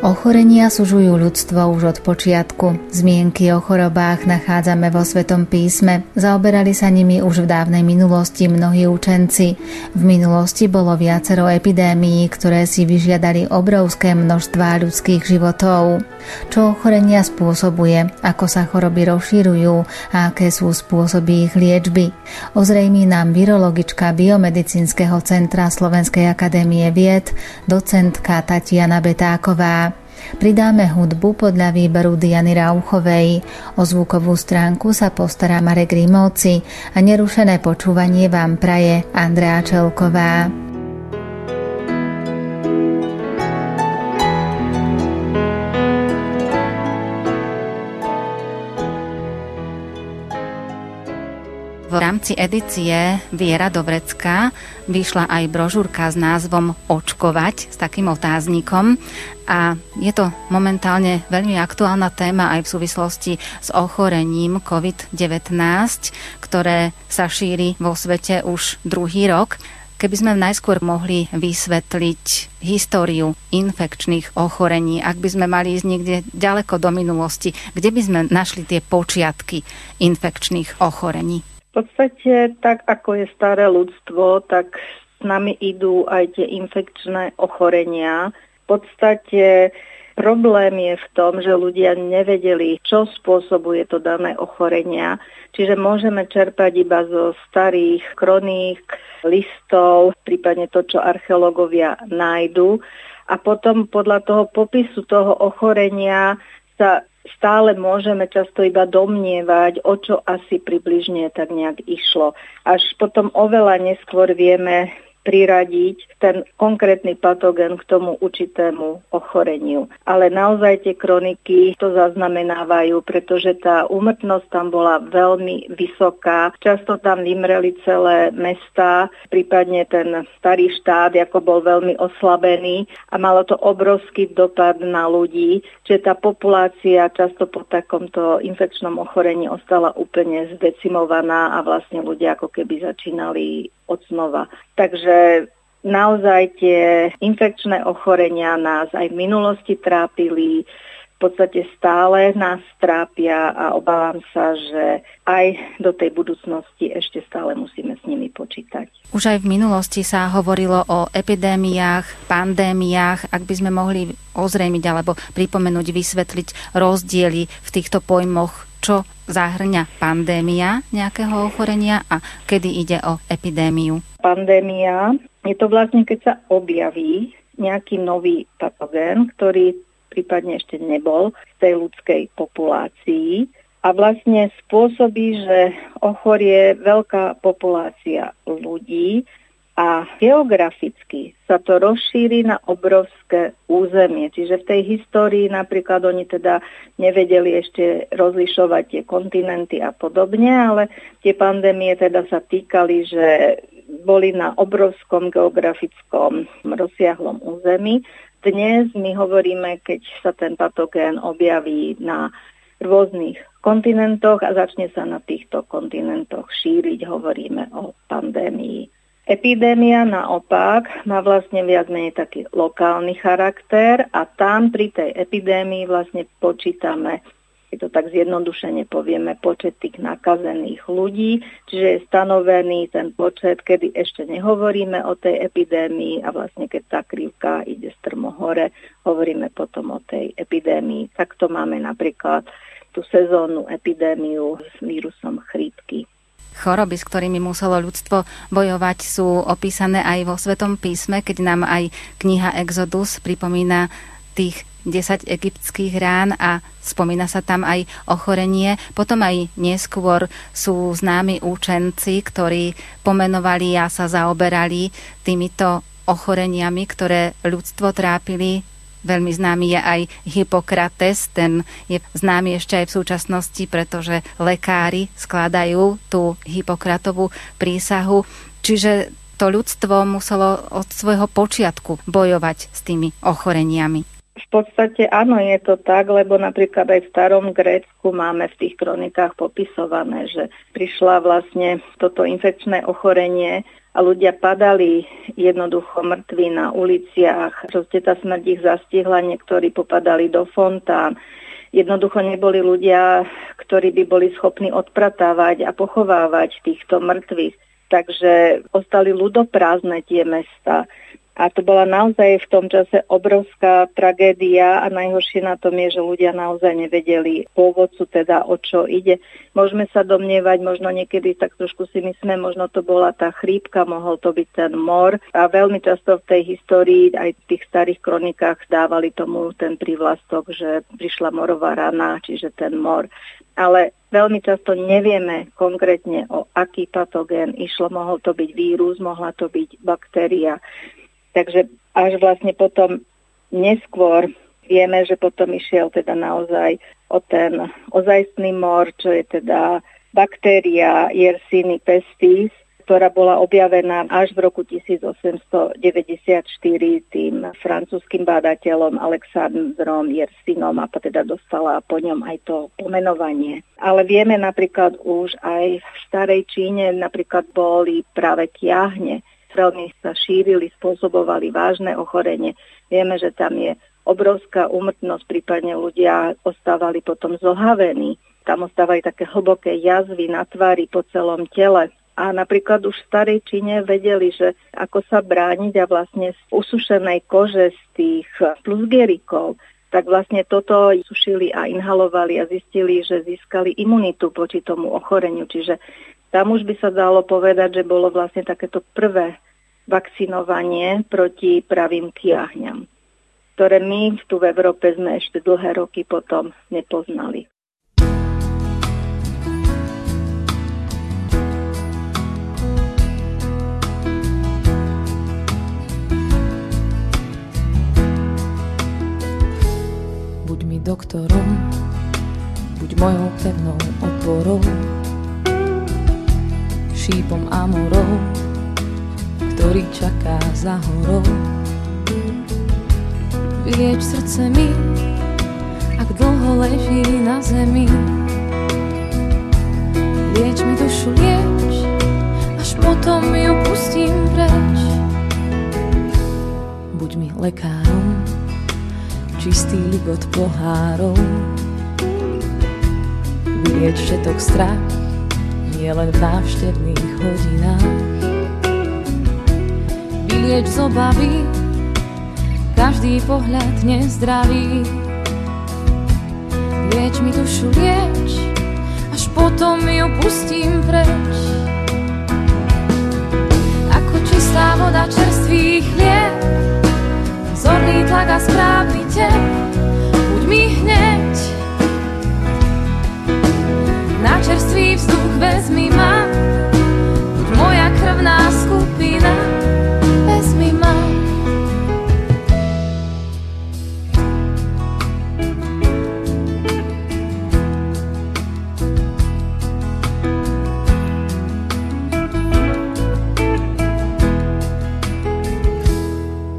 Ochorenia sužujú ľudstvo už od počiatku. Zmienky o chorobách nachádzame vo Svetom písme. Zaoberali sa nimi už v dávnej minulosti mnohí učenci. V minulosti bolo viacero epidémií, ktoré si vyžiadali obrovské množstvá ľudských životov. Čo ochorenia spôsobuje, ako sa choroby rozširujú a aké sú spôsoby ich liečby. Ozrejmí nám virologička Biomedicínskeho centra Slovenskej akadémie vied, docentka Tatiana Betáková. Pridáme hudbu podľa výberu Diany Rauchovej. O zvukovú stránku sa postará Marek Rímovci a nerušené počúvanie vám praje Andrea Čelková. V rámci edície Viera Dovrecka vyšla aj brožúrka s názvom Očkovať s takým otáznikom a je to momentálne veľmi aktuálna téma aj v súvislosti s ochorením COVID-19, ktoré sa šíri vo svete už druhý rok. Keby sme najskôr mohli vysvetliť históriu infekčných ochorení, ak by sme mali ísť niekde ďaleko do minulosti, kde by sme našli tie počiatky infekčných ochorení? V podstate tak, ako je staré ľudstvo, tak s nami idú aj tie infekčné ochorenia. V podstate problém je v tom, že ľudia nevedeli, čo spôsobuje to dané ochorenia. Čiže môžeme čerpať iba zo starých kroník, listov, prípadne to, čo archeológovia nájdu. A potom podľa toho popisu toho ochorenia sa stále môžeme často iba domnievať, o čo asi približne tak nejak išlo. Až potom oveľa neskôr vieme priradiť ten konkrétny patogen k tomu určitému ochoreniu. Ale naozaj tie kroniky to zaznamenávajú, pretože tá úmrtnosť tam bola veľmi vysoká. Často tam vymreli celé mesta, prípadne ten starý štát, ako bol veľmi oslabený a malo to obrovský dopad na ľudí, že tá populácia často po takomto infekčnom ochorení ostala úplne zdecimovaná a vlastne ľudia ako keby začínali od znova. Takže naozaj tie infekčné ochorenia nás aj v minulosti trápili, v podstate stále nás trápia a obávam sa, že aj do tej budúcnosti ešte stále musíme s nimi počítať. Už aj v minulosti sa hovorilo o epidémiách, pandémiách. Ak by sme mohli ozrejmiť alebo pripomenúť, vysvetliť rozdiely v týchto pojmoch, čo zahrňa pandémia nejakého ochorenia a kedy ide o epidémiu? Pandémia je to vlastne, keď sa objaví nejaký nový patogén, ktorý prípadne ešte nebol v tej ľudskej populácii a vlastne spôsobí, že ochorie veľká populácia ľudí a geograficky sa to rozšíri na obrovské územie. Čiže v tej histórii napríklad oni teda nevedeli ešte rozlišovať tie kontinenty a podobne, ale tie pandémie teda sa týkali, že boli na obrovskom geografickom rozsiahlom území. Dnes my hovoríme, keď sa ten patogén objaví na rôznych kontinentoch a začne sa na týchto kontinentoch šíriť, hovoríme o pandémii. Epidémia naopak má vlastne viac menej taký lokálny charakter a tam pri tej epidémii vlastne počítame je to tak zjednodušene povieme, počet tých nakazených ľudí, čiže je stanovený ten počet, kedy ešte nehovoríme o tej epidémii a vlastne keď tá krivka ide strmo hore, hovoríme potom o tej epidémii. Takto máme napríklad tú sezónnu epidémiu s vírusom chrípky. Choroby, s ktorými muselo ľudstvo bojovať, sú opísané aj vo Svetom písme, keď nám aj kniha Exodus pripomína tých 10 egyptských rán a spomína sa tam aj ochorenie. Potom aj neskôr sú známi účenci, ktorí pomenovali a sa zaoberali týmito ochoreniami, ktoré ľudstvo trápili. Veľmi známy je aj Hippokrates, ten je známy ešte aj v súčasnosti, pretože lekári skladajú tú Hippokratovú prísahu. Čiže to ľudstvo muselo od svojho počiatku bojovať s tými ochoreniami. V podstate áno, je to tak, lebo napríklad aj v starom Grécku máme v tých kronikách popisované, že prišla vlastne toto infekčné ochorenie a ľudia padali jednoducho mŕtvi na uliciach, proste tá smrť ich zastihla, niektorí popadali do fontán. Jednoducho neboli ľudia, ktorí by boli schopní odpratávať a pochovávať týchto mŕtvych. Takže ostali ľudoprázdne tie mesta. A to bola naozaj v tom čase obrovská tragédia a najhoršie na tom je, že ľudia naozaj nevedeli pôvodcu, teda o čo ide. Môžeme sa domnievať, možno niekedy tak trošku si myslíme, možno to bola tá chrípka, mohol to byť ten mor. A veľmi často v tej histórii, aj v tých starých kronikách dávali tomu ten prívlastok, že prišla morová rana, čiže ten mor. Ale veľmi často nevieme konkrétne o aký patogén išlo. Mohol to byť vírus, mohla to byť baktéria. Takže až vlastne potom neskôr vieme, že potom išiel teda naozaj o ten ozajstný mor, čo je teda baktéria Yersinia pestis, ktorá bola objavená až v roku 1894 tým francúzským bádateľom Alexandrom Yersinom a teda dostala po ňom aj to pomenovanie. Ale vieme napríklad už aj v starej Číne napríklad boli práve kiahne, veľmi sa šírili, spôsobovali vážne ochorenie. Vieme, že tam je obrovská úmrtnosť, prípadne ľudia ostávali potom zohavení. Tam ostávali také hlboké jazvy na tvári po celom tele. A napríklad už v starej Číne vedeli, že ako sa brániť a vlastne z usušenej kože z tých plusgerikov, tak vlastne toto sušili a inhalovali a zistili, že získali imunitu proti tomu ochoreniu. Čiže tam už by sa dalo povedať, že bolo vlastne takéto prvé vakcinovanie proti pravým kiahňam, ktoré my tu v Európe sme ešte dlhé roky potom nepoznali. Buď mi doktorom, buď mojou pevnou oporou, šípom a morou, ktorý čaká za horou. Vylieč srdce mi, ak dlho leží na zemi. Lieč mi dušu, lieč, až potom ju pustím preč. Buď mi lekárom, čistý ligot pohárov. Vylieč všetok strach, nie len v návštevných hodinách. Vylieč z obavy každý pohľad nezdravý. Lieč mi dušu, lieč, až potom ju pustím preč. Ako čistá voda čerstvých chlieb, zorný tlak a správny tep, buď mi hneď na čerstvý vzduch vezmi ma, buď moja krvná skupina, vezmi ma.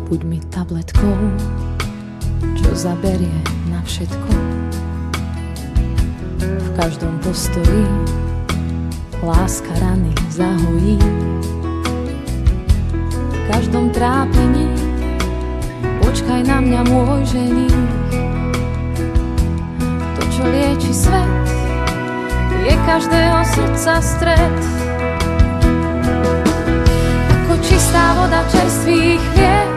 Buď mi tabletkou, čo zaberie na všetko každom postoji láska rany zahojí. V každom trápení počkaj na mňa môj ženich. To, čo lieči svet, je každého srdca stred. Ako čistá voda čerstvých chlieb,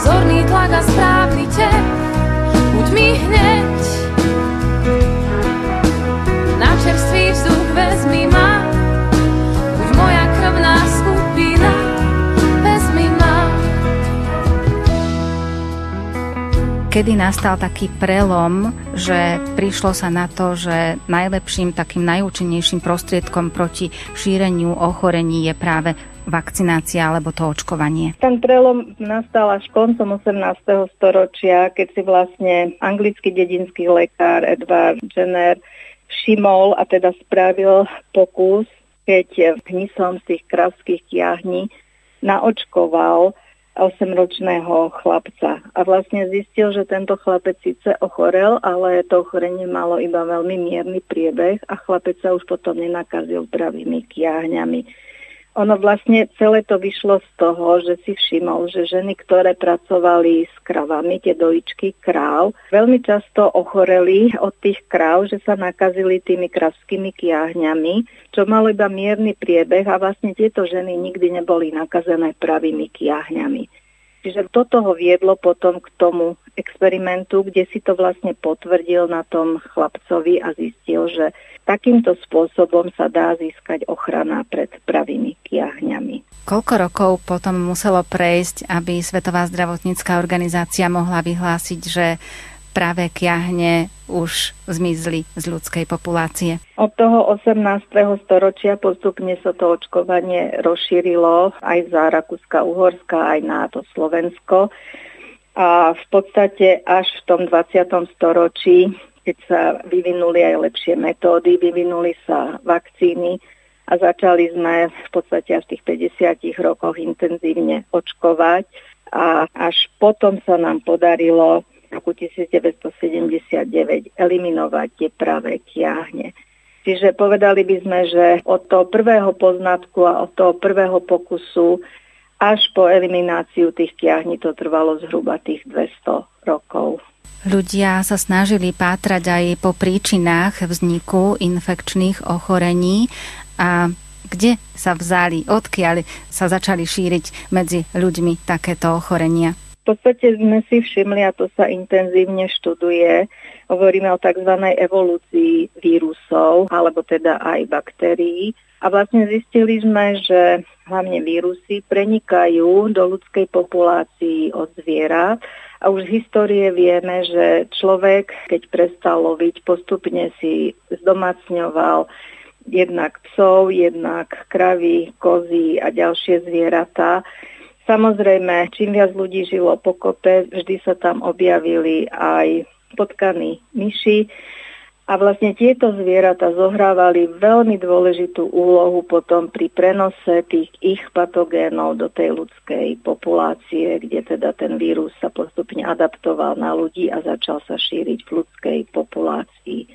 vzorný tlak a správny tep, buď mi hneď čerstvý vzduch vezmi ma, buď moja krvná skupina, vezmi ma. kedy nastal taký prelom, že prišlo sa na to, že najlepším, takým najúčinnejším prostriedkom proti šíreniu ochorení je práve vakcinácia alebo to očkovanie? Ten prelom nastal až koncom 18. storočia, keď si vlastne anglický dedinský lekár Edward Jenner všimol a teda spravil pokus, keď hnisom z tých kravských kiahní naočkoval 8-ročného chlapca. A vlastne zistil, že tento chlapec síce ochorel, ale to ochorenie malo iba veľmi mierny priebeh a chlapec sa už potom nenakazil pravými kiahňami. Ono vlastne celé to vyšlo z toho, že si všimol, že ženy, ktoré pracovali s kravami, tie dojičky kráv, veľmi často ochoreli od tých kráv, že sa nakazili tými kravskými kiahňami, čo malo iba mierny priebeh a vlastne tieto ženy nikdy neboli nakazené pravými kiahňami. Čiže toto ho viedlo potom k tomu experimentu, kde si to vlastne potvrdil na tom chlapcovi a zistil, že takýmto spôsobom sa dá získať ochrana pred pravými kiahňami. Koľko rokov potom muselo prejsť, aby Svetová zdravotnícká organizácia mohla vyhlásiť, že práve kiahne už zmizli z ľudskej populácie. Od toho 18. storočia postupne sa to očkovanie rozšírilo aj za Rakúska-Uhorska, aj na to Slovensko. A v podstate až v tom 20. storočí, keď sa vyvinuli aj lepšie metódy, vyvinuli sa vakcíny a začali sme v podstate až v tých 50 rokoch intenzívne očkovať a až potom sa nám podarilo roku 1979 eliminovať tie pravé kiahne. Čiže povedali by sme, že od toho prvého poznatku a od toho prvého pokusu až po elimináciu tých kiahní to trvalo zhruba tých 200 rokov. Ľudia sa snažili pátrať aj po príčinách vzniku infekčných ochorení a kde sa vzali, odkiaľ sa začali šíriť medzi ľuďmi takéto ochorenia podstate sme si všimli, a to sa intenzívne študuje, hovoríme o tzv. evolúcii vírusov, alebo teda aj baktérií. A vlastne zistili sme, že hlavne vírusy prenikajú do ľudskej populácii od zvierat a už z histórie vieme, že človek, keď prestal loviť, postupne si zdomacňoval jednak psov, jednak kravy, kozy a ďalšie zvieratá. Samozrejme, čím viac ľudí žilo po kope, vždy sa tam objavili aj potkaní myši. A vlastne tieto zvieratá zohrávali veľmi dôležitú úlohu potom pri prenose tých ich patogénov do tej ľudskej populácie, kde teda ten vírus sa postupne adaptoval na ľudí a začal sa šíriť v ľudskej populácii.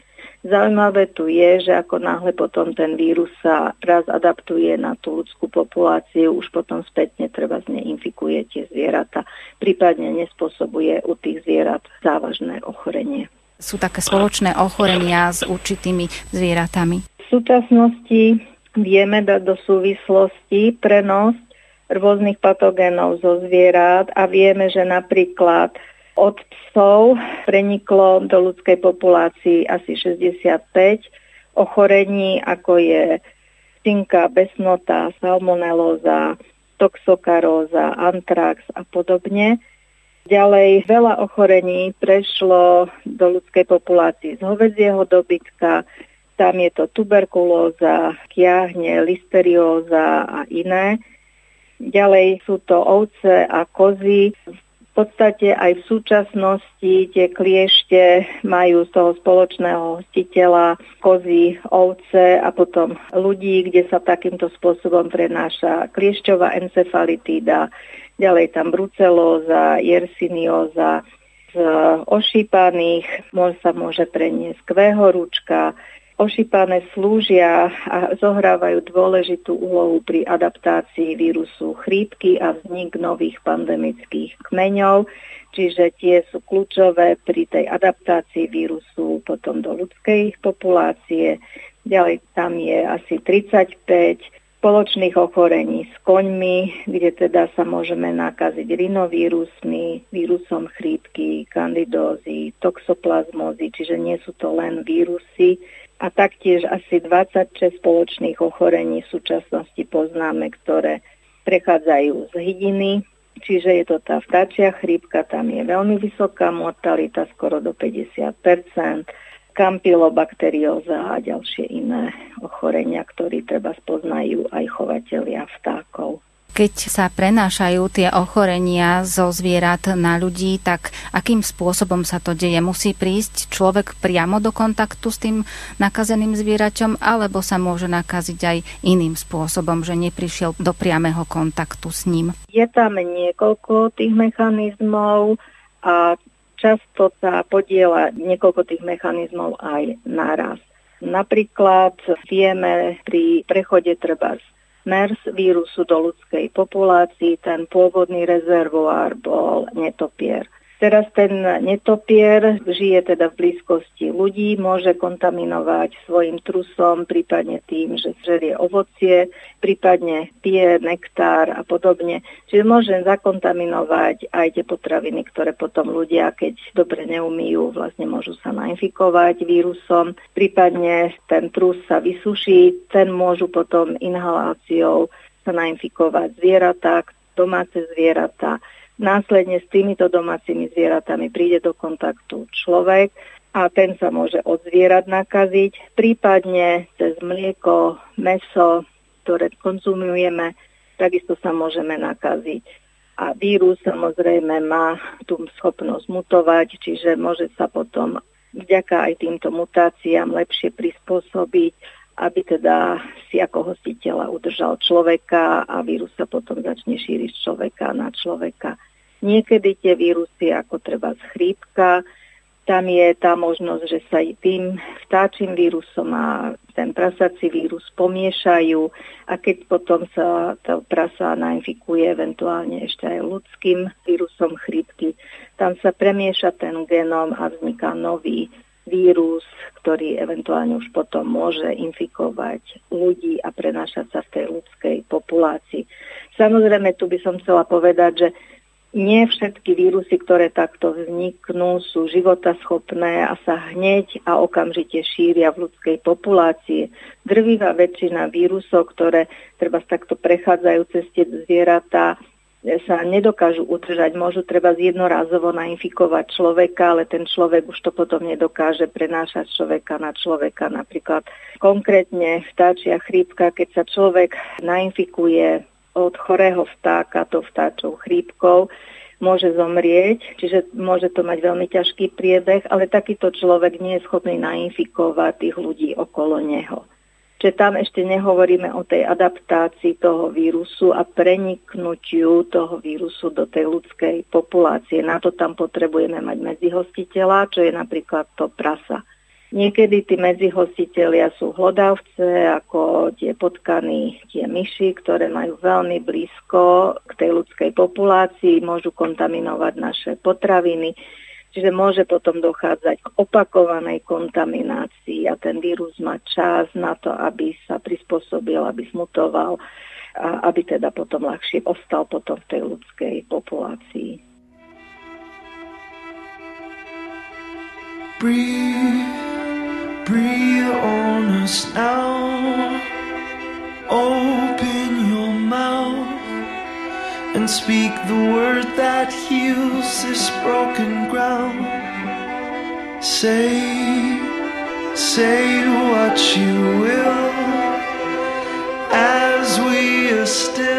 Zaujímavé tu je, že ako náhle potom ten vírus sa raz adaptuje na tú ľudskú populáciu, už potom spätne treba neinfikuje tie zvieratá, prípadne nespôsobuje u tých zvierat závažné ochorenie. Sú také spoločné ochorenia s určitými zvieratami? V súčasnosti vieme dať do súvislosti prenos rôznych patogénov zo zvierat a vieme, že napríklad od psov preniklo do ľudskej populácii asi 65 ochorení, ako je stinka, besnota, salmonelóza, toxokaróza, antrax a podobne. Ďalej veľa ochorení prešlo do ľudskej populácii z hovedzieho dobytka, tam je to tuberkulóza, kiahne, listerióza a iné. Ďalej sú to ovce a kozy. V v podstate aj v súčasnosti tie kliešte majú z toho spoločného hostiteľa kozy, ovce a potom ľudí, kde sa takýmto spôsobom prenáša kliešťová encefalitída, ďalej tam brucelóza, jersinióza, z ošípaných môže sa môže preniesť kvehorúčka, Ošípané slúžia a zohrávajú dôležitú úlohu pri adaptácii vírusu chrípky a vznik nových pandemických kmeňov, čiže tie sú kľúčové pri tej adaptácii vírusu potom do ľudskej populácie. Ďalej tam je asi 35 spoločných ochorení s koňmi, kde teda sa môžeme nakaziť rinovírusmi, vírusom chrípky, kandidózy, toxoplazmózy, čiže nie sú to len vírusy, a taktiež asi 26 spoločných ochorení v súčasnosti poznáme, ktoré prechádzajú z hydiny čiže je to tá vtáčia chrípka, tam je veľmi vysoká mortalita, skoro do 50% kampylobakterióza a ďalšie iné ochorenia, ktoré treba spoznajú aj chovatelia vtákov. Keď sa prenášajú tie ochorenia zo zvierat na ľudí, tak akým spôsobom sa to deje? Musí prísť človek priamo do kontaktu s tým nakazeným zvieraťom, alebo sa môže nakaziť aj iným spôsobom, že neprišiel do priamého kontaktu s ním? Je tam niekoľko tých mechanizmov a často sa podiela niekoľko tých mechanizmov aj naraz. Napríklad vieme pri prechode treba z MERS vírusu do ľudskej populácii, ten pôvodný rezervoár bol netopier. Teraz ten netopier žije teda v blízkosti ľudí, môže kontaminovať svojim trusom, prípadne tým, že žerie ovocie, prípadne pije nektár a podobne. Čiže môže zakontaminovať aj tie potraviny, ktoré potom ľudia, keď dobre neumýjú, vlastne môžu sa nainfikovať vírusom. Prípadne ten trus sa vysuší, ten môžu potom inhaláciou sa nainfikovať zvieratá, domáce zvieratá Následne s týmito domácimi zvieratami príde do kontaktu človek a ten sa môže od zvierat nakaziť, prípadne cez mlieko, meso, ktoré konzumujeme, takisto sa môžeme nakaziť. A vírus samozrejme má tú schopnosť mutovať, čiže môže sa potom vďaka aj týmto mutáciám lepšie prispôsobiť, aby teda si ako hostiteľa udržal človeka a vírus sa potom začne šíriť z človeka na človeka. Niekedy tie vírusy, ako treba z chrípka, tam je tá možnosť, že sa tým vtáčim vírusom a ten prasací vírus pomiešajú a keď potom sa to prasa nainfikuje eventuálne ešte aj ľudským vírusom chrípky, tam sa premieša ten genom a vzniká nový vírus, ktorý eventuálne už potom môže infikovať ľudí a prenášať sa v tej ľudskej populácii. Samozrejme, tu by som chcela povedať, že nie všetky vírusy, ktoré takto vzniknú, sú životaschopné a sa hneď a okamžite šíria v ľudskej populácii. Drvivá väčšina vírusov, ktoré treba takto prechádzajú cez tie zvieratá, sa nedokážu udržať. Môžu treba jednorázovo nainfikovať človeka, ale ten človek už to potom nedokáže prenášať človeka na človeka. Napríklad konkrétne vtáčia chrípka, keď sa človek nainfikuje od chorého vtáka, to vtáčou chrípkou, môže zomrieť, čiže môže to mať veľmi ťažký priebeh, ale takýto človek nie je schopný nainfikovať tých ľudí okolo neho. Čiže tam ešte nehovoríme o tej adaptácii toho vírusu a preniknutiu toho vírusu do tej ľudskej populácie. Na to tam potrebujeme mať medzihostiteľa, čo je napríklad to prasa. Niekedy tí medzihostitelia sú hlodavce, ako tie potkany, tie myši, ktoré majú veľmi blízko k tej ľudskej populácii, môžu kontaminovať naše potraviny. Čiže môže potom dochádzať k opakovanej kontaminácii a ten vírus má čas na to, aby sa prispôsobil, aby zmutoval a aby teda potom ľahšie ostal potom v tej ľudskej populácii. Breathe. Breathe on us now. Open your mouth and speak the word that heals this broken ground. Say, say what you will as we are still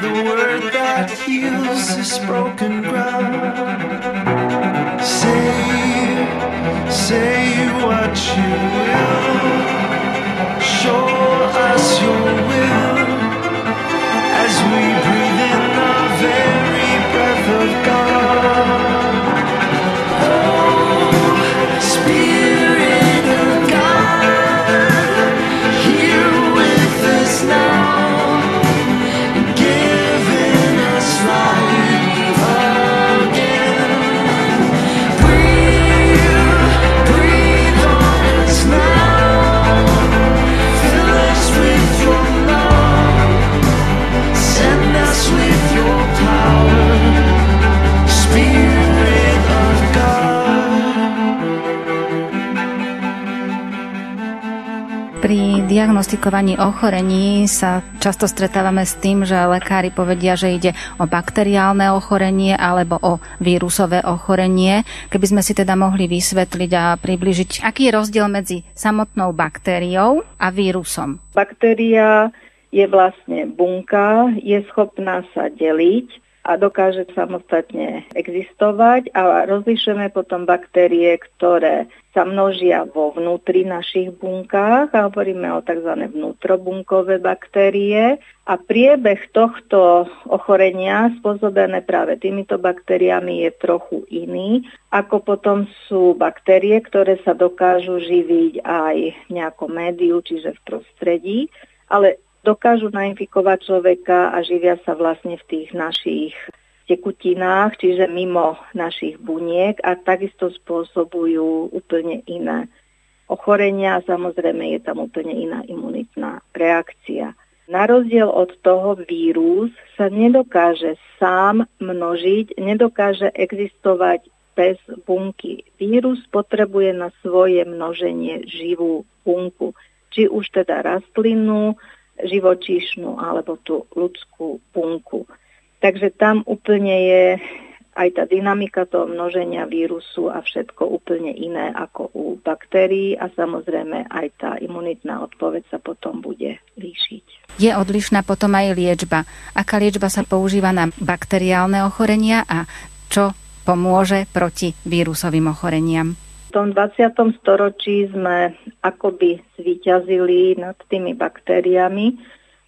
The word that heals this broken ground. Say, say what you will. Show us your will as we breathe in the very breath of God. Diagnostikovaní ochorení sa často stretávame s tým, že lekári povedia, že ide o bakteriálne ochorenie alebo o vírusové ochorenie. Keby sme si teda mohli vysvetliť a približiť, aký je rozdiel medzi samotnou baktériou a vírusom. Baktéria je vlastne bunka, je schopná sa deliť a dokáže samostatne existovať a rozlišujeme potom baktérie, ktoré sa množia vo vnútri našich bunkách a hovoríme o tzv. vnútrobunkové baktérie a priebeh tohto ochorenia spôsobené práve týmito baktériami je trochu iný, ako potom sú baktérie, ktoré sa dokážu živiť aj v nejakom médiu, čiže v prostredí, ale dokážu nainfikovať človeka a živia sa vlastne v tých našich tekutinách, čiže mimo našich buniek a takisto spôsobujú úplne iné ochorenia a samozrejme je tam úplne iná imunitná reakcia. Na rozdiel od toho vírus sa nedokáže sám množiť, nedokáže existovať bez bunky. Vírus potrebuje na svoje množenie živú bunku, či už teda rastlinu, živočíšnu alebo tú ľudskú bunku. Takže tam úplne je aj tá dynamika toho množenia vírusu a všetko úplne iné ako u baktérií a samozrejme aj tá imunitná odpoveď sa potom bude líšiť. Je odlišná potom aj liečba. Aká liečba sa používa na bakteriálne ochorenia a čo pomôže proti vírusovým ochoreniam? tom 20. storočí sme akoby zvíťazili nad tými baktériami.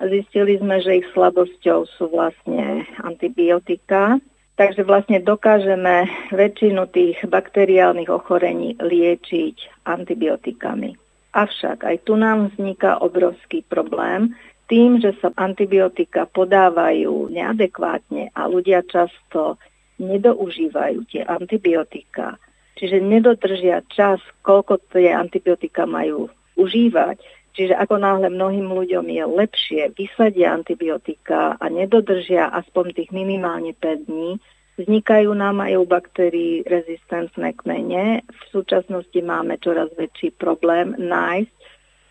Zistili sme, že ich slabosťou sú vlastne antibiotika. Takže vlastne dokážeme väčšinu tých bakteriálnych ochorení liečiť antibiotikami. Avšak aj tu nám vzniká obrovský problém, tým, že sa antibiotika podávajú neadekvátne a ľudia často nedoužívajú tie antibiotika, Čiže nedodržia čas, koľko tie antibiotika majú užívať. Čiže ako náhle mnohým ľuďom je lepšie vysadia antibiotika a nedodržia aspoň tých minimálne 5 dní, vznikajú nám aj u baktérií rezistentné kmene. V súčasnosti máme čoraz väčší problém nájsť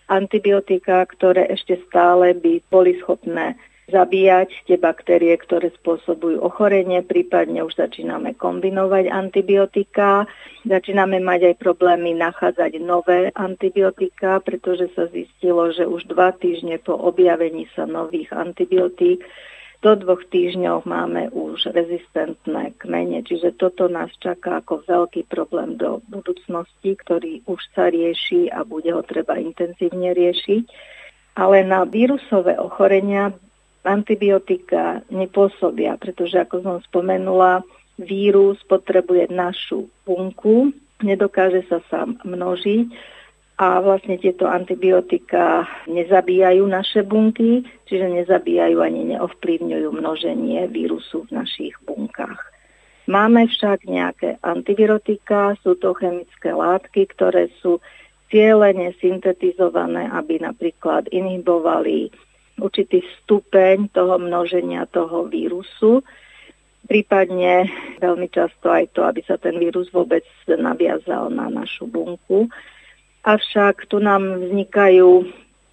antibiotika, ktoré ešte stále by boli schopné zabíjať tie baktérie, ktoré spôsobujú ochorenie, prípadne už začíname kombinovať antibiotika, začíname mať aj problémy nachádzať nové antibiotika, pretože sa zistilo, že už dva týždne po objavení sa nových antibiotík do dvoch týždňov máme už rezistentné kmene, čiže toto nás čaká ako veľký problém do budúcnosti, ktorý už sa rieši a bude ho treba intenzívne riešiť. Ale na vírusové ochorenia antibiotika nepôsobia, pretože ako som spomenula, vírus potrebuje našu bunku, nedokáže sa sám množiť a vlastne tieto antibiotika nezabíjajú naše bunky, čiže nezabíjajú ani neovplyvňujú množenie vírusu v našich bunkách. Máme však nejaké antivirotika, sú to chemické látky, ktoré sú cieľene syntetizované, aby napríklad inhibovali určitý stupeň toho množenia toho vírusu, prípadne veľmi často aj to, aby sa ten vírus vôbec naviazal na našu bunku. Avšak tu nám vznikajú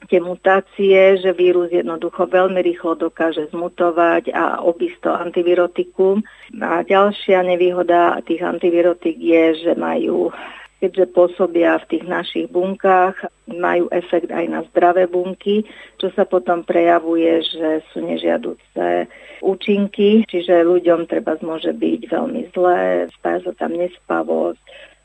tie mutácie, že vírus jednoducho veľmi rýchlo dokáže zmutovať a obísť to antivirotikum. A ďalšia nevýhoda tých antivirotik je, že majú keďže pôsobia v tých našich bunkách, majú efekt aj na zdravé bunky, čo sa potom prejavuje, že sú nežiaduce účinky, čiže ľuďom treba môže byť veľmi zlé, spája sa tam nespavosť,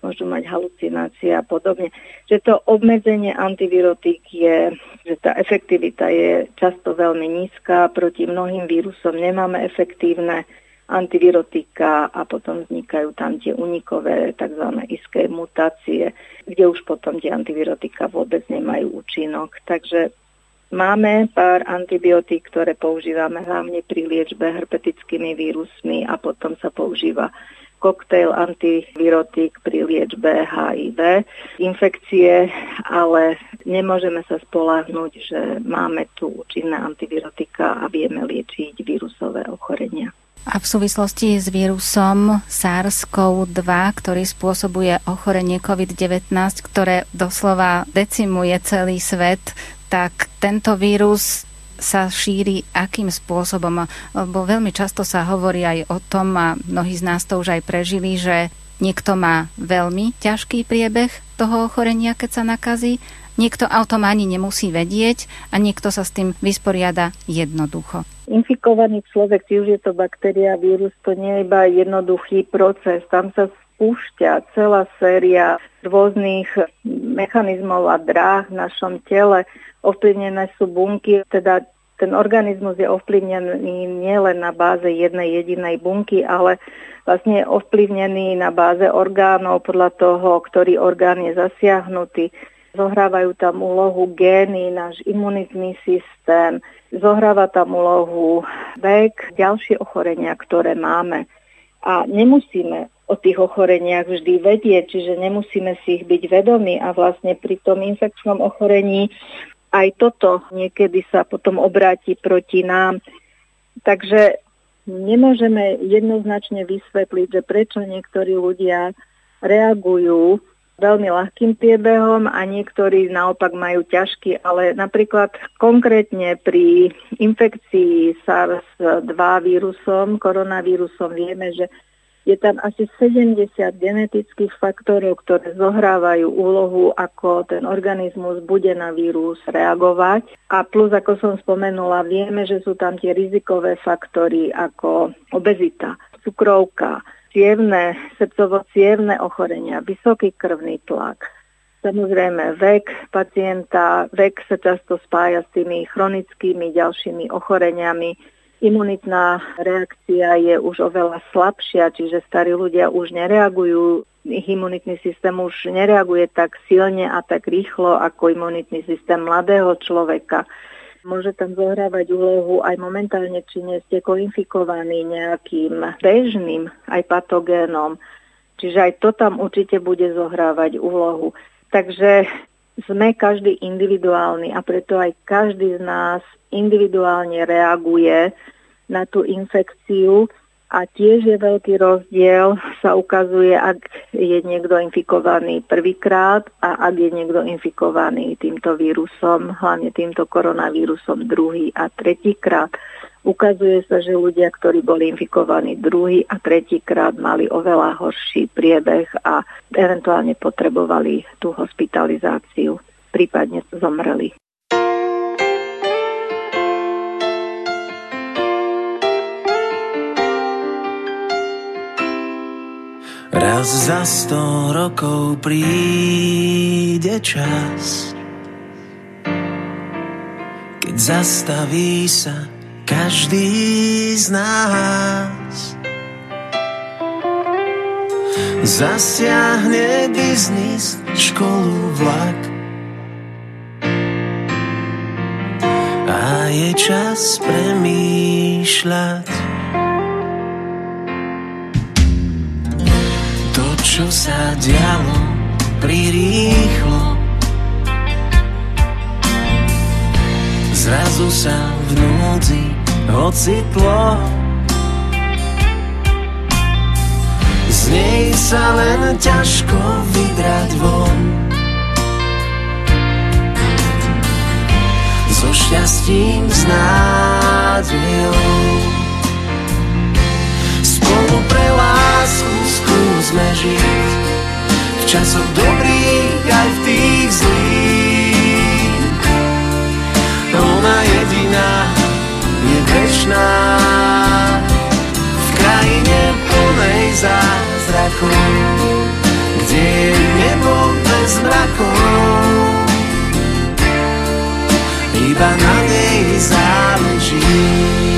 môžu mať halucinácie a podobne. Že to obmedzenie antivirotík je, že tá efektivita je často veľmi nízka, proti mnohým vírusom nemáme efektívne antivirotika a potom vznikajú tam tie unikové tzv. iské mutácie, kde už potom tie antivirotika vôbec nemajú účinok. Takže máme pár antibiotík, ktoré používame hlavne pri liečbe herpetickými vírusmi a potom sa používa koktejl antivirotík pri liečbe HIV infekcie, ale nemôžeme sa spolahnúť, že máme tu účinné antivirotika a vieme liečiť vírusové ochorenia. A v súvislosti s vírusom SARS-CoV-2, ktorý spôsobuje ochorenie COVID-19, ktoré doslova decimuje celý svet, tak tento vírus sa šíri akým spôsobom? Lebo veľmi často sa hovorí aj o tom, a mnohí z nás to už aj prežili, že niekto má veľmi ťažký priebeh toho ochorenia, keď sa nakazí, niekto o tom ani nemusí vedieť a niekto sa s tým vysporiada jednoducho. Infikovaný človek, či už je to baktéria, vírus, to nie je iba jednoduchý proces. Tam sa spúšťa celá séria rôznych mechanizmov a dráh v našom tele. Ovplyvnené sú bunky, teda ten organizmus je ovplyvnený nielen na báze jednej jedinej bunky, ale vlastne je ovplyvnený na báze orgánov podľa toho, ktorý orgán je zasiahnutý. Zohrávajú tam úlohu gény, náš imunitný systém, zohráva tam úlohu vek, ďalšie ochorenia, ktoré máme. A nemusíme o tých ochoreniach vždy vedieť, čiže nemusíme si ich byť vedomi a vlastne pri tom infekčnom ochorení aj toto niekedy sa potom obráti proti nám. Takže nemôžeme jednoznačne vysvetliť, že prečo niektorí ľudia reagujú veľmi ľahkým priebehom a niektorí naopak majú ťažký, ale napríklad konkrétne pri infekcii SARS-2 vírusom, koronavírusom vieme, že je tam asi 70 genetických faktorov, ktoré zohrávajú úlohu, ako ten organizmus bude na vírus reagovať. A plus, ako som spomenula, vieme, že sú tam tie rizikové faktory ako obezita, cukrovka, cievne, srdcovo-cievne ochorenia, vysoký krvný tlak. Samozrejme, vek pacienta, vek sa často spája s tými chronickými ďalšími ochoreniami. Imunitná reakcia je už oveľa slabšia, čiže starí ľudia už nereagujú, ich imunitný systém už nereaguje tak silne a tak rýchlo ako imunitný systém mladého človeka môže tam zohrávať úlohu aj momentálne, či nie ste koinfikovaní nejakým bežným aj patogénom. Čiže aj to tam určite bude zohrávať úlohu. Takže sme každý individuálny a preto aj každý z nás individuálne reaguje na tú infekciu a tiež je veľký rozdiel, sa ukazuje, ak je niekto infikovaný prvýkrát a ak je niekto infikovaný týmto vírusom, hlavne týmto koronavírusom druhý a tretíkrát. Ukazuje sa, že ľudia, ktorí boli infikovaní druhý a tretíkrát, mali oveľa horší priebeh a eventuálne potrebovali tú hospitalizáciu, prípadne zomreli. Raz za sto rokov príde čas, keď zastaví sa každý z nás. Zasiahne biznis, školu, vlak a je čas premýšľať čo sa dialo prirýchlo. Zrazu sa v núdzi ocitlo. Z nej sa len ťažko vydrať von. So šťastím, s nádejou. Spolu pre lásku sme žiť v časoch dobrých aj v tých zlých. Ona jediná je večná v krajine plnej zázrakov, kde je nebo bez mrakov. Iba na nej záleží.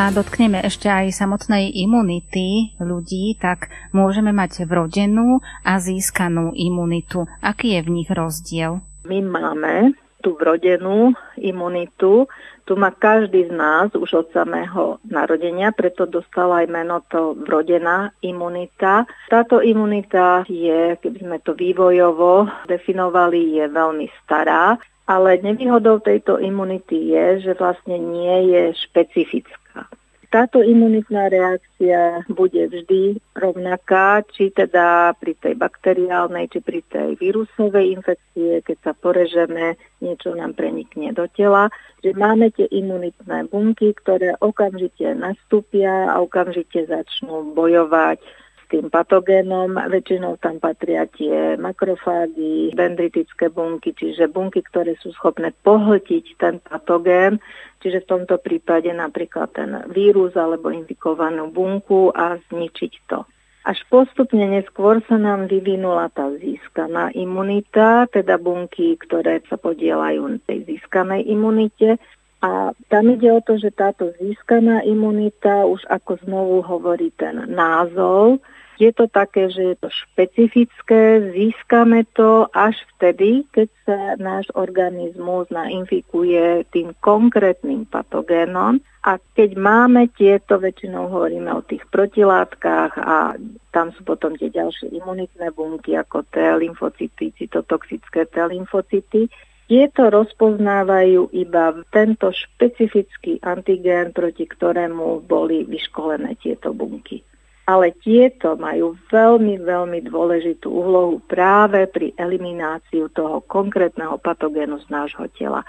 Sa dotkneme ešte aj samotnej imunity ľudí, tak môžeme mať vrodenú a získanú imunitu. Aký je v nich rozdiel? My máme tú vrodenú imunitu, tu má každý z nás už od samého narodenia, preto dostala aj meno to vrodená imunita. Táto imunita je, keby sme to vývojovo definovali, je veľmi stará, ale nevýhodou tejto imunity je, že vlastne nie je špecifická. Táto imunitná reakcia bude vždy rovnaká, či teda pri tej bakteriálnej, či pri tej vírusovej infekcie, keď sa porežeme, niečo nám prenikne do tela, že máme tie imunitné bunky, ktoré okamžite nastúpia a okamžite začnú bojovať tým patogénom. Väčšinou tam patria tie makrofágy, dendritické bunky, čiže bunky, ktoré sú schopné pohltiť ten patogén, čiže v tomto prípade napríklad ten vírus alebo infikovanú bunku a zničiť to. Až postupne neskôr sa nám vyvinula tá získaná imunita, teda bunky, ktoré sa podielajú na tej získanej imunite. A tam ide o to, že táto získaná imunita, už ako znovu hovorí ten názov, je to také, že je to špecifické, získame to až vtedy, keď sa náš organizmus nainfikuje tým konkrétnym patogénom. A keď máme tieto, väčšinou hovoríme o tých protilátkach a tam sú potom tie ďalšie imunitné bunky ako T lymfocyty, cytotoxické T lymfocyty, tieto rozpoznávajú iba tento špecifický antigén, proti ktorému boli vyškolené tieto bunky ale tieto majú veľmi, veľmi dôležitú úlohu práve pri elimináciu toho konkrétneho patogénu z nášho tela.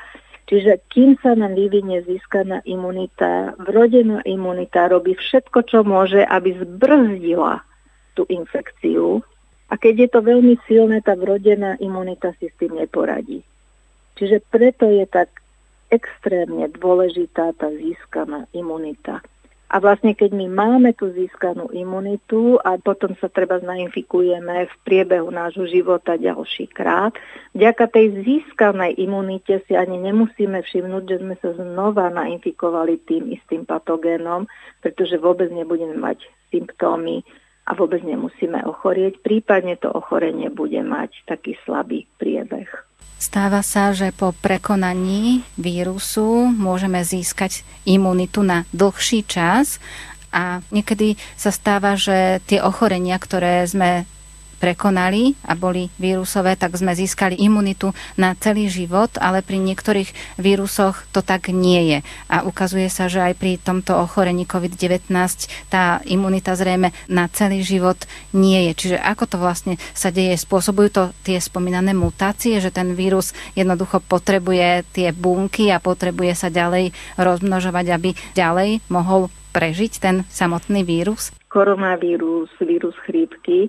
Čiže kým sa nám vyvinie získaná imunita, vrodená imunita robí všetko, čo môže, aby zbrzdila tú infekciu. A keď je to veľmi silné, tá vrodená imunita si s tým neporadí. Čiže preto je tak extrémne dôležitá tá získaná imunita. A vlastne keď my máme tú získanú imunitu a potom sa treba nainfikujeme v priebehu nášho života ďalší krát, vďaka tej získanej imunite si ani nemusíme všimnúť, že sme sa znova nainfikovali tým istým patogénom, pretože vôbec nebudeme mať symptómy a vôbec nemusíme ochorieť, prípadne to ochorenie bude mať taký slabý priebeh. Stáva sa, že po prekonaní vírusu môžeme získať imunitu na dlhší čas a niekedy sa stáva, že tie ochorenia, ktoré sme prekonali a boli vírusové, tak sme získali imunitu na celý život, ale pri niektorých vírusoch to tak nie je. A ukazuje sa, že aj pri tomto ochorení COVID-19 tá imunita zrejme na celý život nie je. Čiže ako to vlastne sa deje? Spôsobujú to tie spomínané mutácie, že ten vírus jednoducho potrebuje tie bunky a potrebuje sa ďalej rozmnožovať, aby ďalej mohol prežiť ten samotný vírus? Koronavírus, vírus chrípky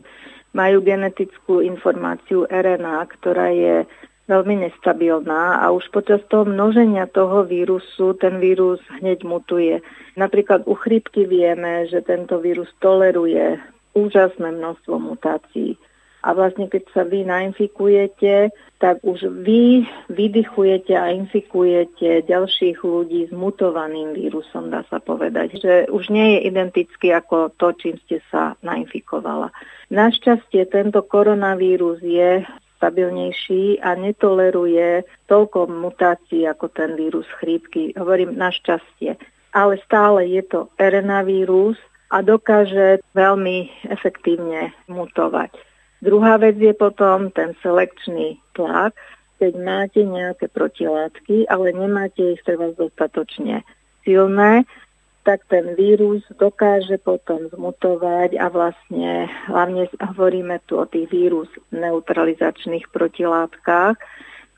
majú genetickú informáciu RNA, ktorá je veľmi nestabilná a už počas toho množenia toho vírusu ten vírus hneď mutuje. Napríklad u chrípky vieme, že tento vírus toleruje úžasné množstvo mutácií. A vlastne keď sa vy nainfikujete, tak už vy vydychujete a infikujete ďalších ľudí s mutovaným vírusom, dá sa povedať. Že už nie je identický ako to, čím ste sa nainfikovala. Našťastie tento koronavírus je stabilnejší a netoleruje toľko mutácií ako ten vírus chrípky. Hovorím našťastie. Ale stále je to RNA vírus a dokáže veľmi efektívne mutovať. Druhá vec je potom ten selekčný tlak, keď máte nejaké protilátky, ale nemáte ich treba dostatočne silné, tak ten vírus dokáže potom zmutovať a vlastne hlavne hovoríme tu o tých vírus neutralizačných protilátkach,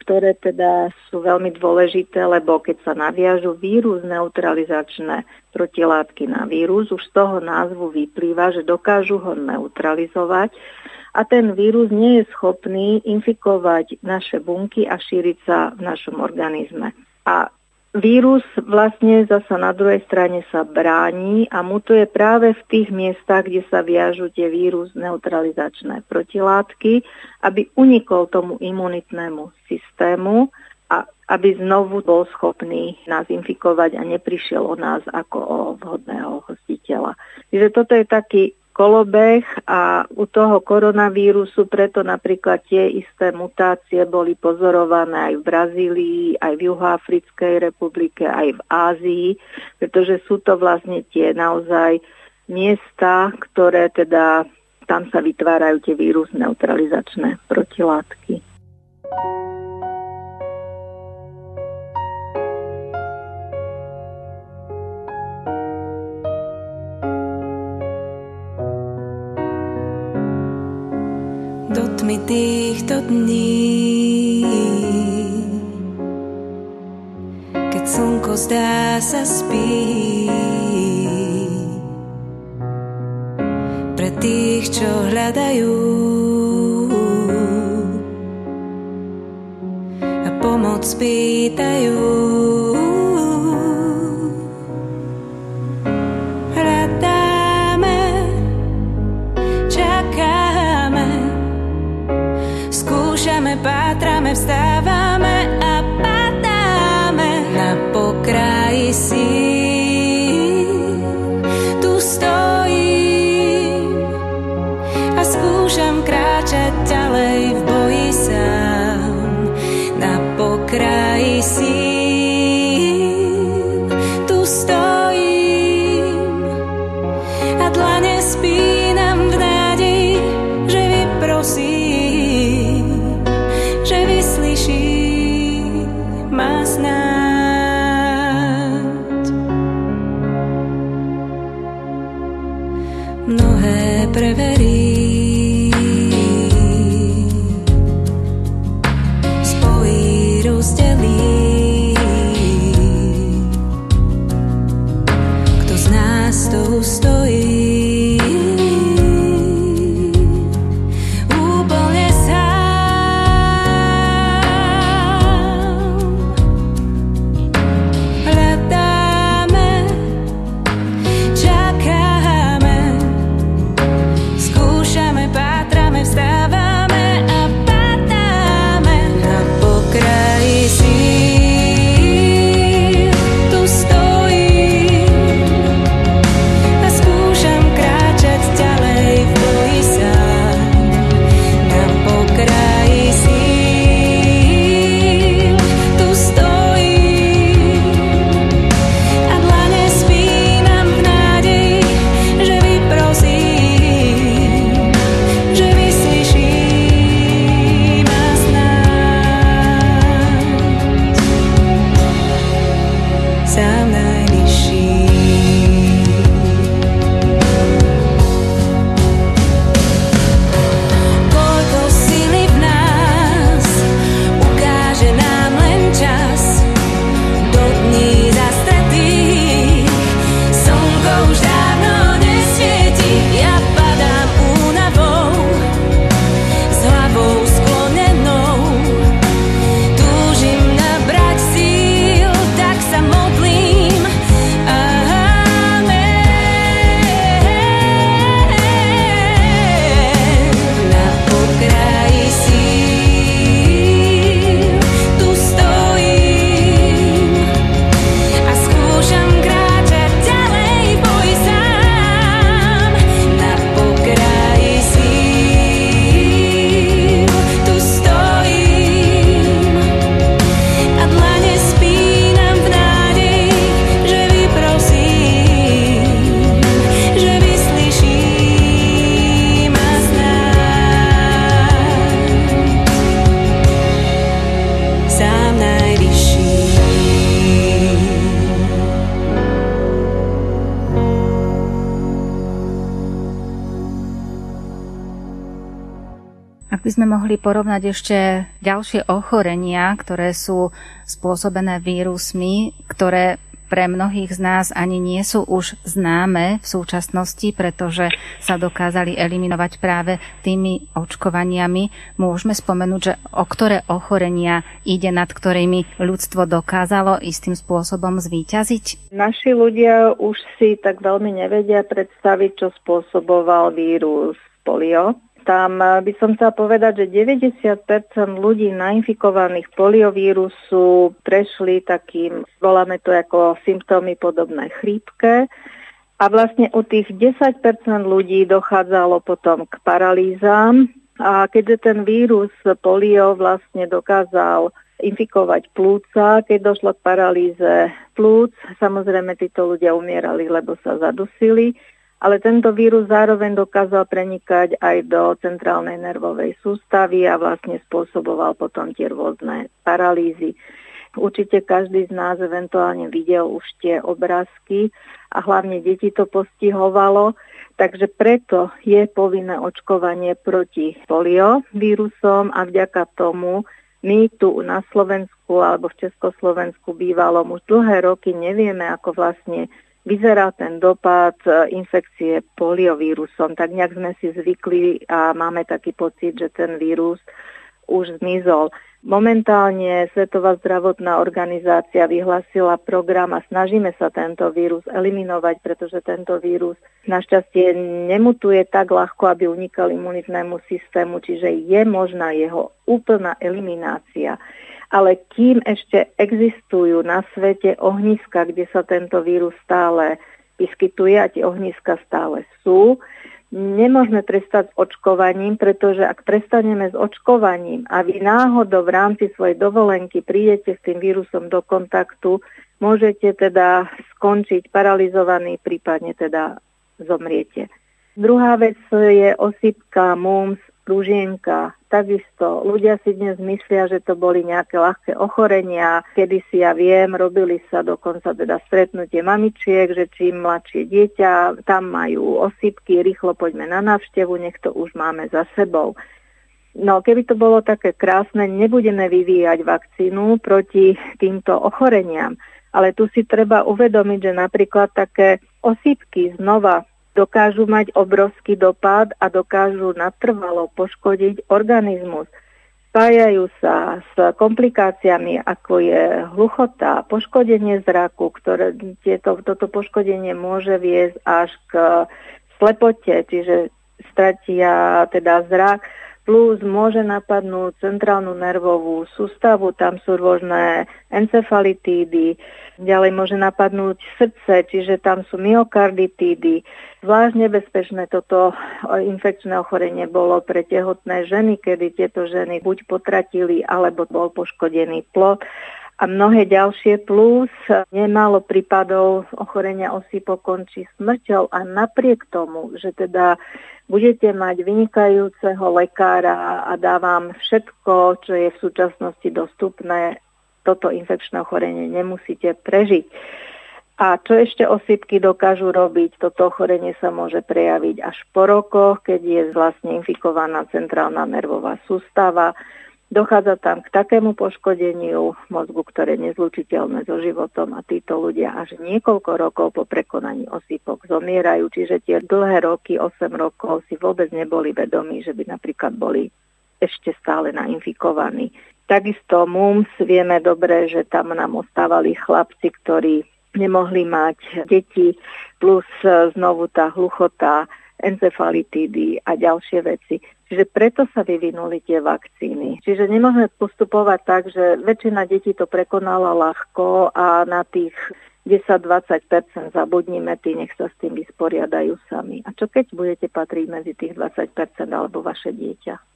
ktoré teda sú veľmi dôležité, lebo keď sa naviažu vírus neutralizačné protilátky na vírus, už z toho názvu vyplýva, že dokážu ho neutralizovať a ten vírus nie je schopný infikovať naše bunky a šíriť sa v našom organizme. A vírus vlastne zasa na druhej strane sa bráni a mutuje práve v tých miestach, kde sa viažu tie vírus neutralizačné protilátky, aby unikol tomu imunitnému systému a aby znovu bol schopný nás infikovať a neprišiel o nás ako o vhodného hostiteľa. Čiže toto je taký kolobeh a u toho koronavírusu preto napríklad tie isté mutácie boli pozorované aj v Brazílii, aj v Juhoafrickej republike, aj v Ázii, pretože sú to vlastne tie naozaj miesta, ktoré teda tam sa vytvárajú tie vírus neutralizačné protilátky. Tmy týchto dní. Keď slnko zdá sa spí, pre tých, čo hľadajú a pomoc pýtajú. Vstávame a padáme na pokraji síl. Tu stojím a skúšam kráčať ďalej v boji sám na pokraji síl. Tu stojím a dlane spínam sme mohli porovnať ešte ďalšie ochorenia, ktoré sú spôsobené vírusmi, ktoré pre mnohých z nás ani nie sú už známe v súčasnosti, pretože sa dokázali eliminovať práve tými očkovaniami. Môžeme spomenúť, že o ktoré ochorenia ide, nad ktorými ľudstvo dokázalo istým spôsobom zvíťaziť? Naši ľudia už si tak veľmi nevedia predstaviť, čo spôsoboval vírus polio tam by som chcela povedať, že 90% ľudí nainfikovaných poliovírusu prešli takým, voláme to ako symptómy podobné chrípke. A vlastne u tých 10% ľudí dochádzalo potom k paralýzám. A keďže ten vírus polio vlastne dokázal infikovať plúca, keď došlo k paralýze plúc, samozrejme títo ľudia umierali, lebo sa zadusili ale tento vírus zároveň dokázal prenikať aj do centrálnej nervovej sústavy a vlastne spôsoboval potom tie rôzne paralýzy. Určite každý z nás eventuálne videl už tie obrázky a hlavne deti to postihovalo, takže preto je povinné očkovanie proti polio vírusom a vďaka tomu my tu na Slovensku alebo v Československu bývalom už dlhé roky nevieme, ako vlastne vyzerá ten dopad e, infekcie poliovírusom. Tak nejak sme si zvykli a máme taký pocit, že ten vírus už zmizol. Momentálne Svetová zdravotná organizácia vyhlasila program a snažíme sa tento vírus eliminovať, pretože tento vírus našťastie nemutuje tak ľahko, aby unikal imunitnému systému, čiže je možná jeho úplná eliminácia ale kým ešte existujú na svete ohniska, kde sa tento vírus stále vyskytuje a tie ohniska stále sú, nemôžeme prestať s očkovaním, pretože ak prestaneme s očkovaním a vy náhodou v rámci svojej dovolenky prídete s tým vírusom do kontaktu, môžete teda skončiť paralizovaný, prípadne teda zomriete. Druhá vec je osypka, mumps, rúžienka. Takisto ľudia si dnes myslia, že to boli nejaké ľahké ochorenia. Kedy si ja viem, robili sa dokonca teda stretnutie mamičiek, že čím mladšie dieťa, tam majú osypky, rýchlo poďme na návštevu, nech to už máme za sebou. No, keby to bolo také krásne, nebudeme vyvíjať vakcínu proti týmto ochoreniam. Ale tu si treba uvedomiť, že napríklad také osýpky znova dokážu mať obrovský dopad a dokážu natrvalo poškodiť organizmus. Spájajú sa s komplikáciami, ako je hluchota, poškodenie zraku, ktoré tieto, toto poškodenie môže viesť až k slepote, čiže stratia teda zrak plus môže napadnúť centrálnu nervovú sústavu, tam sú rôzne encefalitídy, ďalej môže napadnúť srdce, čiže tam sú myokarditídy. Zvlášť nebezpečné toto infekčné ochorenie bolo pre tehotné ženy, kedy tieto ženy buď potratili, alebo bol poškodený plod a mnohé ďalšie plus. Nemálo prípadov ochorenia osy pokončí smrťou a napriek tomu, že teda budete mať vynikajúceho lekára a dávam všetko, čo je v súčasnosti dostupné, toto infekčné ochorenie nemusíte prežiť. A čo ešte osypky dokážu robiť? Toto ochorenie sa môže prejaviť až po rokoch, keď je vlastne infikovaná centrálna nervová sústava, Dochádza tam k takému poškodeniu mozgu, ktoré je nezlučiteľné so životom a títo ľudia až niekoľko rokov po prekonaní osýpok zomierajú, čiže tie dlhé roky, 8 rokov si vôbec neboli vedomí, že by napríklad boli ešte stále nainfikovaní. Takisto MUMS vieme dobre, že tam nám ostávali chlapci, ktorí nemohli mať deti, plus znovu tá hluchota, encefalitídy a ďalšie veci. Čiže preto sa vyvinuli tie vakcíny. Čiže nemôžeme postupovať tak, že väčšina detí to prekonala ľahko a na tých 10-20% zabudnime, tí nech sa s tým vysporiadajú sami. A čo keď budete patriť medzi tých 20% alebo vaše dieťa?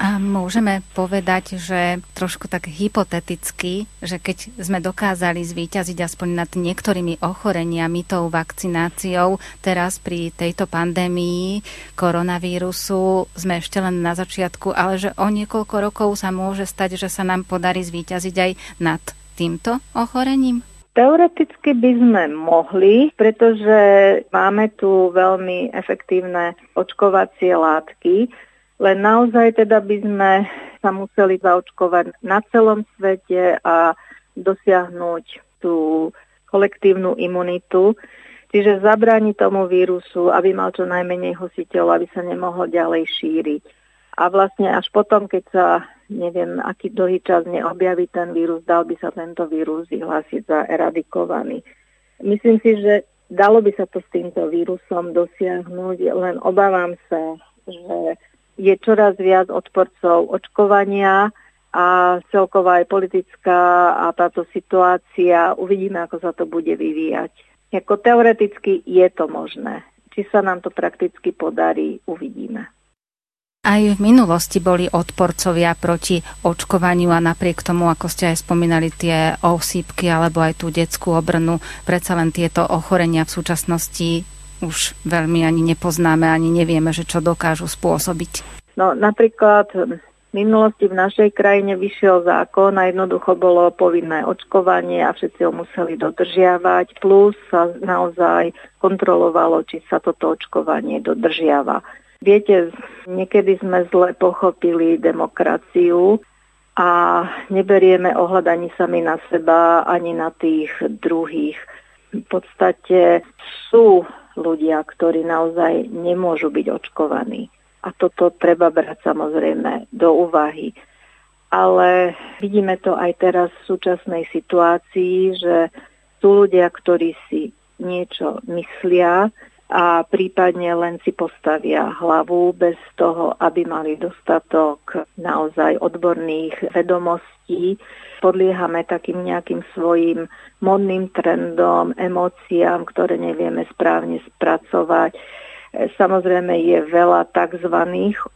A môžeme povedať, že trošku tak hypoteticky, že keď sme dokázali zvíťaziť aspoň nad niektorými ochoreniami tou vakcináciou, teraz pri tejto pandémii koronavírusu sme ešte len na začiatku, ale že o niekoľko rokov sa môže stať, že sa nám podarí zvíťaziť aj nad týmto ochorením? Teoreticky by sme mohli, pretože máme tu veľmi efektívne očkovacie látky, Len naozaj teda by sme sa museli zaočkovať na celom svete a dosiahnuť tú kolektívnu imunitu, čiže zabrániť tomu vírusu, aby mal čo najmenej hostiteľov, aby sa nemohol ďalej šíriť. A vlastne až potom, keď sa neviem, aký dlhý čas neobjaví ten vírus, dal by sa tento vírus vyhlásiť za eradikovaný. Myslím si, že dalo by sa to s týmto vírusom dosiahnuť, len obávam sa, že je čoraz viac odporcov očkovania a celková aj politická a táto situácia, uvidíme, ako sa to bude vyvíjať. Jako teoreticky je to možné. Či sa nám to prakticky podarí, uvidíme. Aj v minulosti boli odporcovia proti očkovaniu a napriek tomu, ako ste aj spomínali, tie osýpky alebo aj tú detskú obrnu, predsa len tieto ochorenia v súčasnosti už veľmi ani nepoznáme, ani nevieme, že čo dokážu spôsobiť. No napríklad v minulosti v našej krajine vyšiel zákon a jednoducho bolo povinné očkovanie a všetci ho museli dodržiavať, plus sa naozaj kontrolovalo, či sa toto očkovanie dodržiava. Viete, niekedy sme zle pochopili demokraciu a neberieme ohľad ani sami na seba, ani na tých druhých. V podstate sú ľudia, ktorí naozaj nemôžu byť očkovaní. A toto treba brať samozrejme do úvahy. Ale vidíme to aj teraz v súčasnej situácii, že sú ľudia, ktorí si niečo myslia, a prípadne len si postavia hlavu bez toho, aby mali dostatok naozaj odborných vedomostí. Podliehame takým nejakým svojim modným trendom, emóciám, ktoré nevieme správne spracovať. Samozrejme je veľa tzv.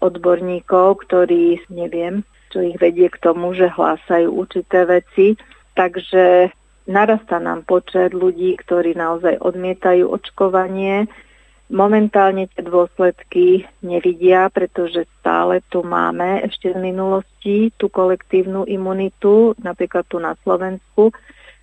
odborníkov, ktorí, neviem, čo ich vedie k tomu, že hlásajú určité veci. Takže narastá nám počet ľudí, ktorí naozaj odmietajú očkovanie Momentálne tie dôsledky nevidia, pretože stále tu máme ešte z minulosti tú kolektívnu imunitu, napríklad tu na Slovensku.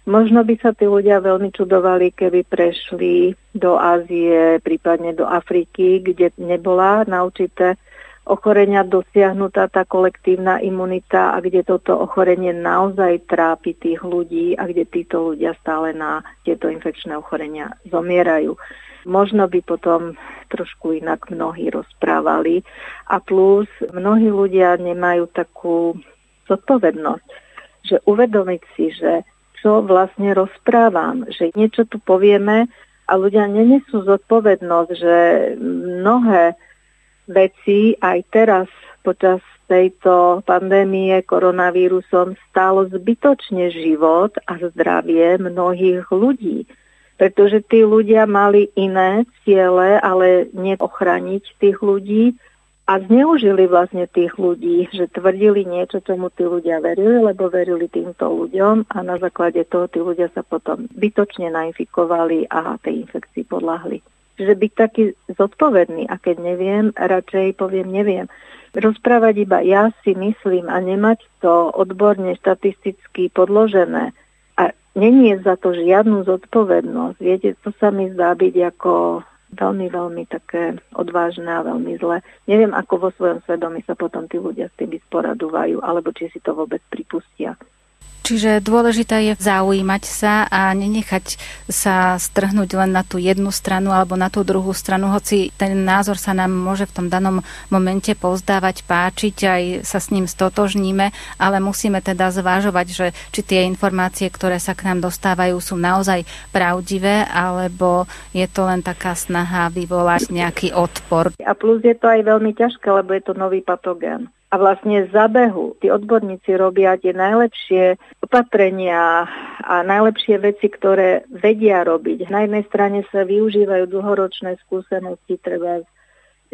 Možno by sa tí ľudia veľmi čudovali, keby prešli do Ázie, prípadne do Afriky, kde nebola na určité ochorenia dosiahnutá tá kolektívna imunita a kde toto ochorenie naozaj trápi tých ľudí a kde títo ľudia stále na tieto infekčné ochorenia zomierajú možno by potom trošku inak mnohí rozprávali. A plus mnohí ľudia nemajú takú zodpovednosť, že uvedomiť si, že čo vlastne rozprávam, že niečo tu povieme a ľudia nenesú zodpovednosť, že mnohé veci aj teraz počas tejto pandémie koronavírusom stálo zbytočne život a zdravie mnohých ľudí pretože tí ľudia mali iné ciele, ale neochraniť tých ľudí a zneužili vlastne tých ľudí, že tvrdili niečo, čomu tí ľudia verili, lebo verili týmto ľuďom a na základe toho tí ľudia sa potom bytočne nainfikovali a tej infekcii podľahli. Čiže byť taký zodpovedný a keď neviem, radšej poviem neviem. Rozprávať iba ja si myslím a nemať to odborne štatisticky podložené, není za to žiadnu zodpovednosť. Viete, to sa mi zdá byť ako veľmi, veľmi také odvážne a veľmi zle. Neviem, ako vo svojom svedomí sa potom tí ľudia s tým vysporadúvajú, alebo či si to vôbec pripustia. Čiže dôležité je zaujímať sa a nenechať sa strhnúť len na tú jednu stranu alebo na tú druhú stranu, hoci ten názor sa nám môže v tom danom momente pozdávať, páčiť, aj sa s ním stotožníme, ale musíme teda zvážovať, že či tie informácie, ktoré sa k nám dostávajú, sú naozaj pravdivé, alebo je to len taká snaha vyvolať nejaký odpor. A plus je to aj veľmi ťažké, lebo je to nový patogén a vlastne zabehu tí odborníci robia tie najlepšie opatrenia a najlepšie veci, ktoré vedia robiť. Na jednej strane sa využívajú dlhoročné skúsenosti treba z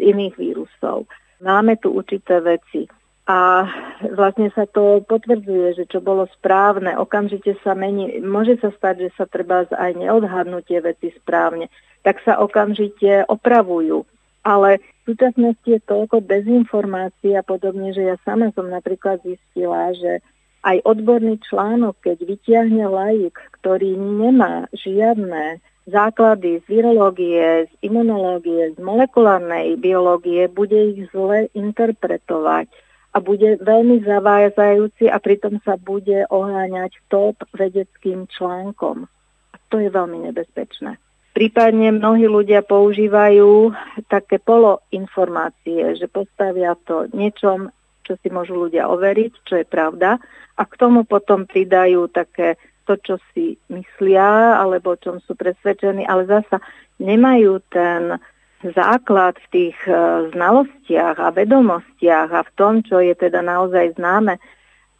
iných vírusov. Máme tu určité veci. A vlastne sa to potvrdzuje, že čo bolo správne, okamžite sa mení. Môže sa stať, že sa treba aj neodhadnúť tie veci správne. Tak sa okamžite opravujú ale súčasnosti je toľko dezinformácií a podobne, že ja sama som napríklad zistila, že aj odborný článok, keď vyťahne laik, ktorý nemá žiadne základy z virológie, z imunológie, z molekulárnej biológie, bude ich zle interpretovať a bude veľmi zavádzajúci a pritom sa bude oháňať top vedeckým článkom. A to je veľmi nebezpečné. Prípadne mnohí ľudia používajú také poloinformácie, že postavia to niečom, čo si môžu ľudia overiť, čo je pravda, a k tomu potom pridajú také to, čo si myslia alebo čom sú presvedčení, ale zasa nemajú ten základ v tých e, znalostiach a vedomostiach a v tom, čo je teda naozaj známe.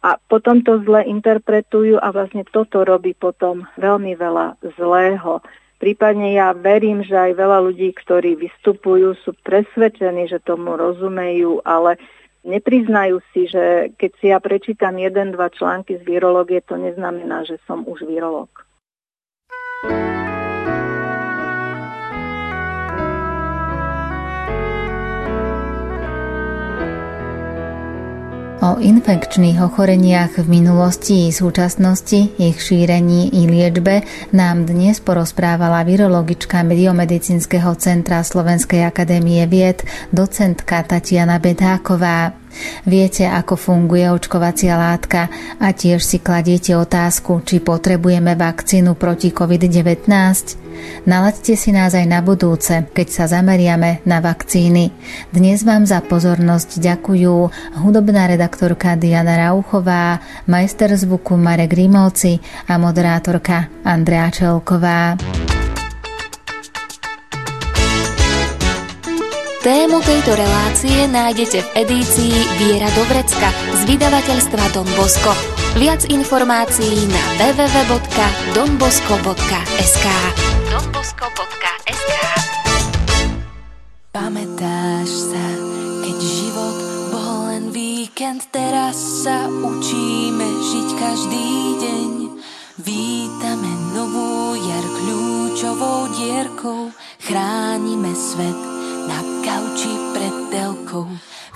A potom to zle interpretujú a vlastne toto robí potom veľmi veľa zlého. Prípadne ja verím, že aj veľa ľudí, ktorí vystupujú, sú presvedčení, že tomu rozumejú, ale nepriznajú si, že keď si ja prečítam jeden, dva články z virológie, to neznamená, že som už virológ. O infekčných ochoreniach v minulosti i súčasnosti, ich šírení i liečbe nám dnes porozprávala virologička Biomedicínskeho centra Slovenskej akadémie vied, docentka Tatiana Bedáková. Viete, ako funguje očkovacia látka a tiež si kladiete otázku, či potrebujeme vakcínu proti COVID-19? Nalaďte si nás aj na budúce, keď sa zameriame na vakcíny. Dnes vám za pozornosť ďakujú hudobná redaktorka Diana Rauchová, majster zvuku Marek Rimovci a moderátorka Andrea Čelková. Tému tejto relácie nájdete v edícii Viera do vrecka z vydavateľstva Don Bosco. Viac informácií na www.donbosco.sk donbosco.sk Pamätáš sa, keď život bol len víkend, teraz sa učíme žiť každý deň. Vítame novú jar kľúčovou dierkou, chránime svet telkou.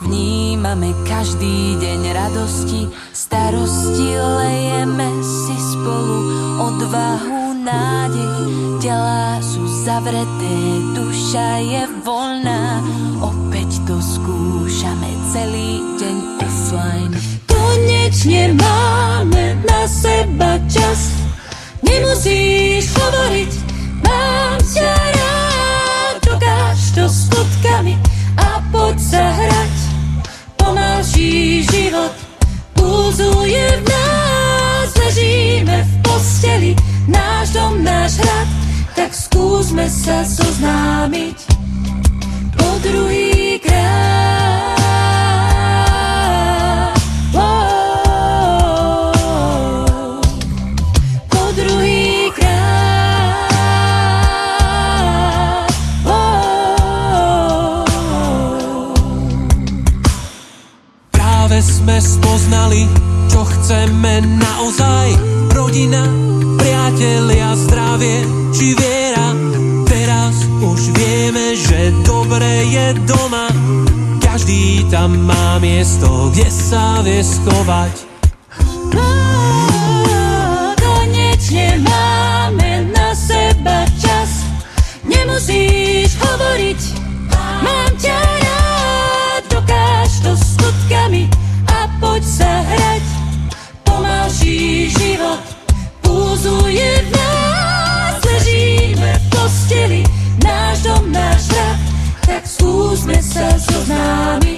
Vnímame každý deň radosti, starosti, lejeme si spolu odvahu, nádej. Tela sú zavreté, duša je voľná, opäť to skúšame celý deň offline. Konečne máme na seba čas, nemusíš hovoriť, mám ťa rád to skutkami poď sa hrať. Pomalší život pulzuje v nás, ležíme v posteli, náš dom, náš hrad, tak skúsme sa zoznámiť po druhý spoznali, čo chceme naozaj. Rodina, priatelia, zdravie či viera. Teraz už vieme, že dobre je doma. Každý tam má miesto, kde sa vie schovať. Skúsme sa zoznámiť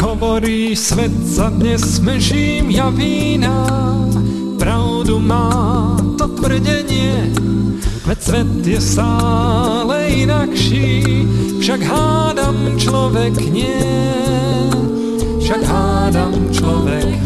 hovorí svet sa dnes smežím ja vína. Pravdu má to tvrdenie, veď svet je stále inakší, však hádam človek nie, však hádam človek